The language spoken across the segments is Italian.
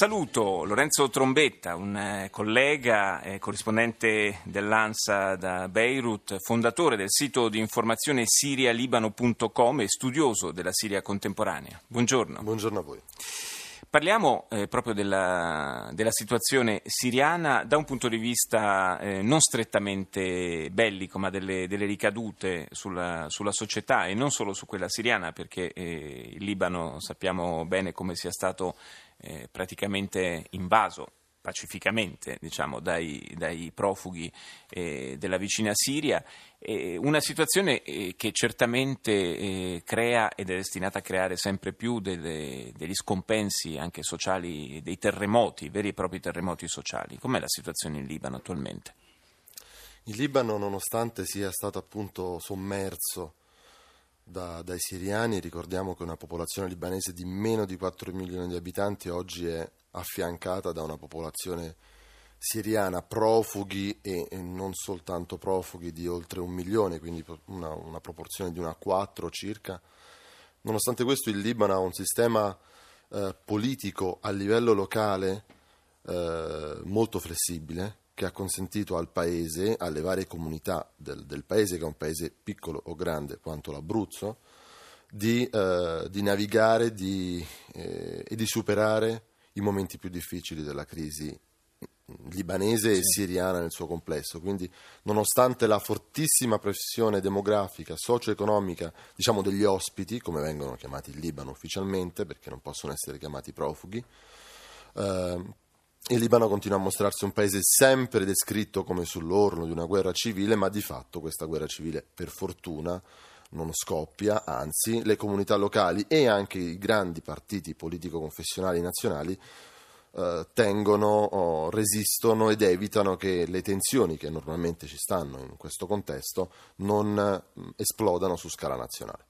Saluto Lorenzo Trombetta, un eh, collega e corrispondente dell'ANSA da Beirut, fondatore del sito di informazione sirialibano.com e studioso della Siria contemporanea. Buongiorno. Buongiorno a voi. Parliamo eh, proprio della, della, situazione siriana da un punto di vista eh, non strettamente bellico, ma delle, delle ricadute sulla, sulla, società e non solo su quella siriana, perché eh, il Libano sappiamo bene come sia stato eh, praticamente invaso pacificamente diciamo, dai, dai, profughi eh, della vicina Siria, eh, una situazione eh, che certamente eh, crea ed è destinata a creare sempre più delle, degli scompensi anche sociali, dei terremoti, veri e propri terremoti sociali. Com'è la situazione in Libano attualmente? Il Libano, nonostante sia stato appunto sommerso da, dai siriani, ricordiamo che una popolazione libanese di meno di 4 milioni di abitanti oggi è affiancata da una popolazione siriana profughi e, non soltanto profughi di oltre un milione, quindi una, una proporzione di una 4 circa. Nonostante questo il Libano ha un sistema eh, politico a livello locale eh, molto flessibile che ha consentito al paese, alle varie comunità del, del paese, che è un paese piccolo o grande quanto l'Abruzzo, di, eh, di navigare di, eh, e di superare i momenti più difficili della crisi libanese e siriana nel suo complesso. Quindi, nonostante la fortissima pressione demografica, socio-economica, diciamo degli ospiti, come vengono chiamati in Libano ufficialmente, perché non possono essere chiamati profughi, eh, il Libano continua a mostrarsi un paese sempre descritto come sull'orlo di una guerra civile, ma di fatto questa guerra civile, per fortuna, non scoppia, anzi le comunità locali e anche i grandi partiti politico-confessionali nazionali eh, tengono, oh, resistono ed evitano che le tensioni che normalmente ci stanno in questo contesto non eh, esplodano su scala nazionale.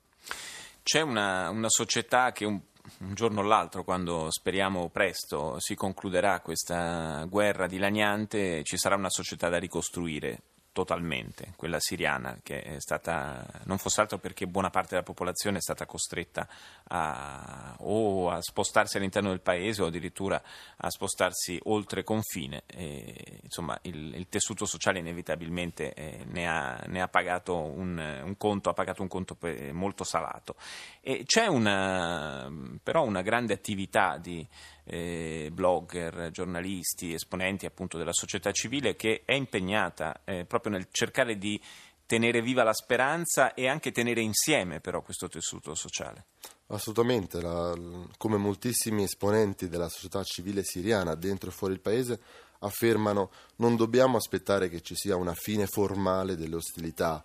C'è una, una società che un un giorno o l'altro, quando speriamo presto si concluderà questa guerra dilaniante, ci sarà una società da ricostruire totalmente, quella siriana, che è stata, non fosse altro perché buona parte della popolazione è stata costretta a, o a spostarsi all'interno del paese o addirittura a spostarsi oltre confine. E, insomma, il, il, tessuto sociale inevitabilmente eh, ne, ha, ne, ha, pagato un, un, conto, ha pagato un conto molto salato. E c'è una, però una grande attività di eh, blogger, giornalisti, esponenti appunto della società civile che è impegnata eh, proprio nel cercare di tenere viva la speranza e anche tenere insieme però questo tessuto sociale. Assolutamente, la, come moltissimi esponenti della società civile siriana dentro e fuori il paese affermano non dobbiamo aspettare che ci sia una fine formale delle ostilità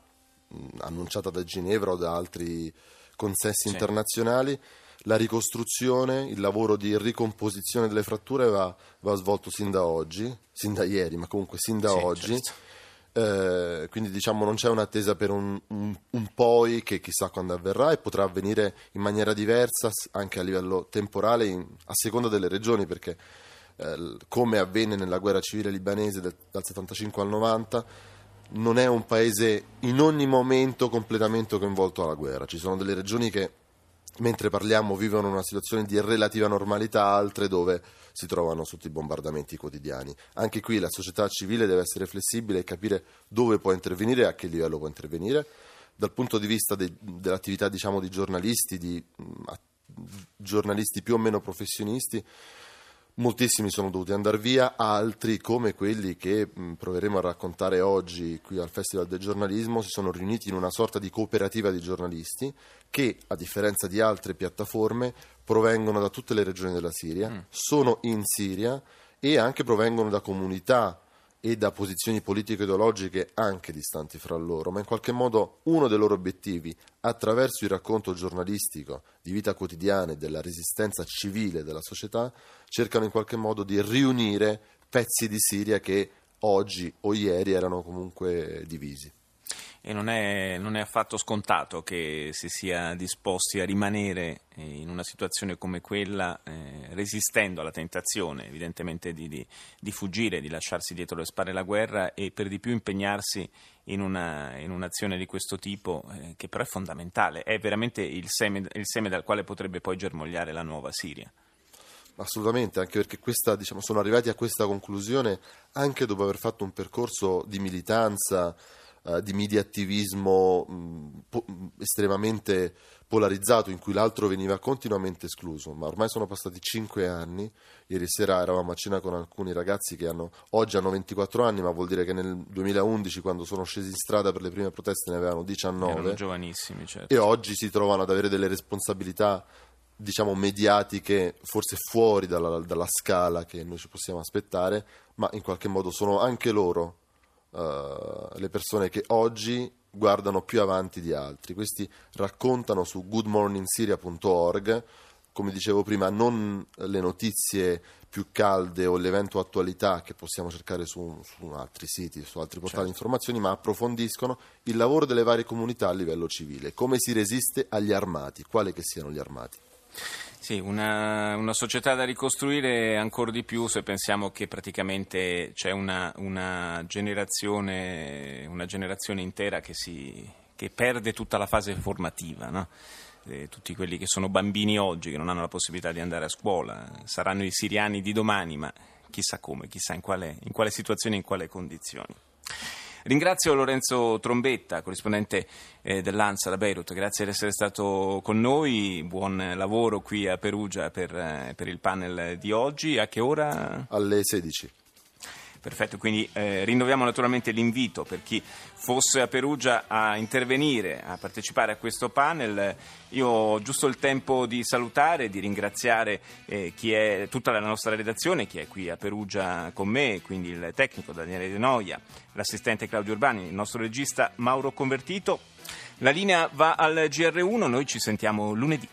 mh, annunciata da Ginevra o da altri consessi sì. internazionali la ricostruzione, il lavoro di ricomposizione delle fratture va, va svolto sin da oggi, sin da ieri, ma comunque sin da sì, oggi. Certo. Eh, quindi diciamo non c'è un'attesa per un, un, un, poi che chissà quando avverrà e potrà avvenire in maniera diversa anche a livello temporale in, a seconda delle regioni perché eh, come avvenne nella guerra civile libanese del, dal 75 al 90 non è un paese in ogni momento completamente coinvolto alla guerra ci sono delle regioni che mentre parliamo vivono una situazione di relativa normalità, altre dove si trovano sotto i bombardamenti quotidiani. Anche qui la società civile deve essere flessibile e capire dove può intervenire e a che livello può intervenire. Dal punto di vista de, dell'attività diciamo, di giornalisti, di mh, giornalisti più o meno professionisti, Moltissimi sono dovuti andare via, altri come quelli che mh, proveremo a raccontare oggi qui al Festival del giornalismo si sono riuniti in una sorta di cooperativa di giornalisti che, a differenza di altre piattaforme, provengono da tutte le regioni della Siria, mm. sono in Siria e anche provengono da comunità e da posizioni politiche-ideologiche anche distanti fra loro, ma in qualche modo uno dei loro obiettivi, attraverso il racconto giornalistico di vita quotidiana e della resistenza civile della società, cercano in qualche modo di riunire pezzi di Siria che oggi o ieri erano comunque divisi e non è, non è, affatto scontato che si sia disposti a rimanere in una situazione come quella, eh, resistendo alla tentazione evidentemente di, di, di, fuggire, di lasciarsi dietro le spalle la guerra e per di più impegnarsi in, una, in un'azione di questo tipo, eh, che però è fondamentale, è veramente il seme, il seme dal quale potrebbe poi germogliare la nuova Siria. Assolutamente, anche perché questa, diciamo, sono arrivati a questa conclusione anche dopo aver fatto un percorso di militanza, eh, di media attivismo mh, po- estremamente polarizzato in cui l'altro veniva continuamente escluso, ma ormai sono passati cinque anni, ieri sera eravamo a cena con alcuni ragazzi che hanno, oggi hanno 24 anni, ma vuol dire che nel 2011 quando sono scesi in strada per le prime proteste ne avevano 19 Erano giovanissimi, certo. e oggi si trovano ad avere delle responsabilità diciamo mediatiche forse fuori dalla, dalla scala che noi ci possiamo aspettare, ma in qualche modo sono anche loro uh, le persone che oggi guardano più avanti di altri. Questi raccontano su goodmorningsyria.org, come dicevo prima, non le notizie più calde o l'evento attualità che possiamo cercare su, su altri siti, su altri portali certo. di informazioni, ma approfondiscono il lavoro delle varie comunità a livello civile, come si resiste agli armati, quale che siano gli armati. Sì, una, una, società da ricostruire ancora di più se pensiamo che praticamente c'è una, una, generazione, una generazione, intera che, si, che, perde tutta la fase formativa. No? Eh, tutti quelli che sono bambini oggi, che non hanno la possibilità di andare a scuola, saranno i siriani di domani, ma chissà come, chissà in quale, in quale situazione, in quale condizioni. Ringrazio Lorenzo Trombetta, corrispondente eh, dell'ANSA da Beirut, grazie di essere stato con noi, buon lavoro qui a Perugia per, eh, per il panel di oggi. A che ora? Alle 16. Perfetto, quindi eh, rinnoviamo naturalmente l'invito per chi fosse a Perugia a intervenire, a partecipare a questo panel. Io ho giusto il tempo di salutare, di ringraziare eh, chi è, tutta la nostra redazione, chi è qui a Perugia con me, quindi il tecnico Daniele De Noia, l'assistente Claudio Urbani, il nostro regista Mauro Convertito. La linea va al GR1, noi ci sentiamo lunedì.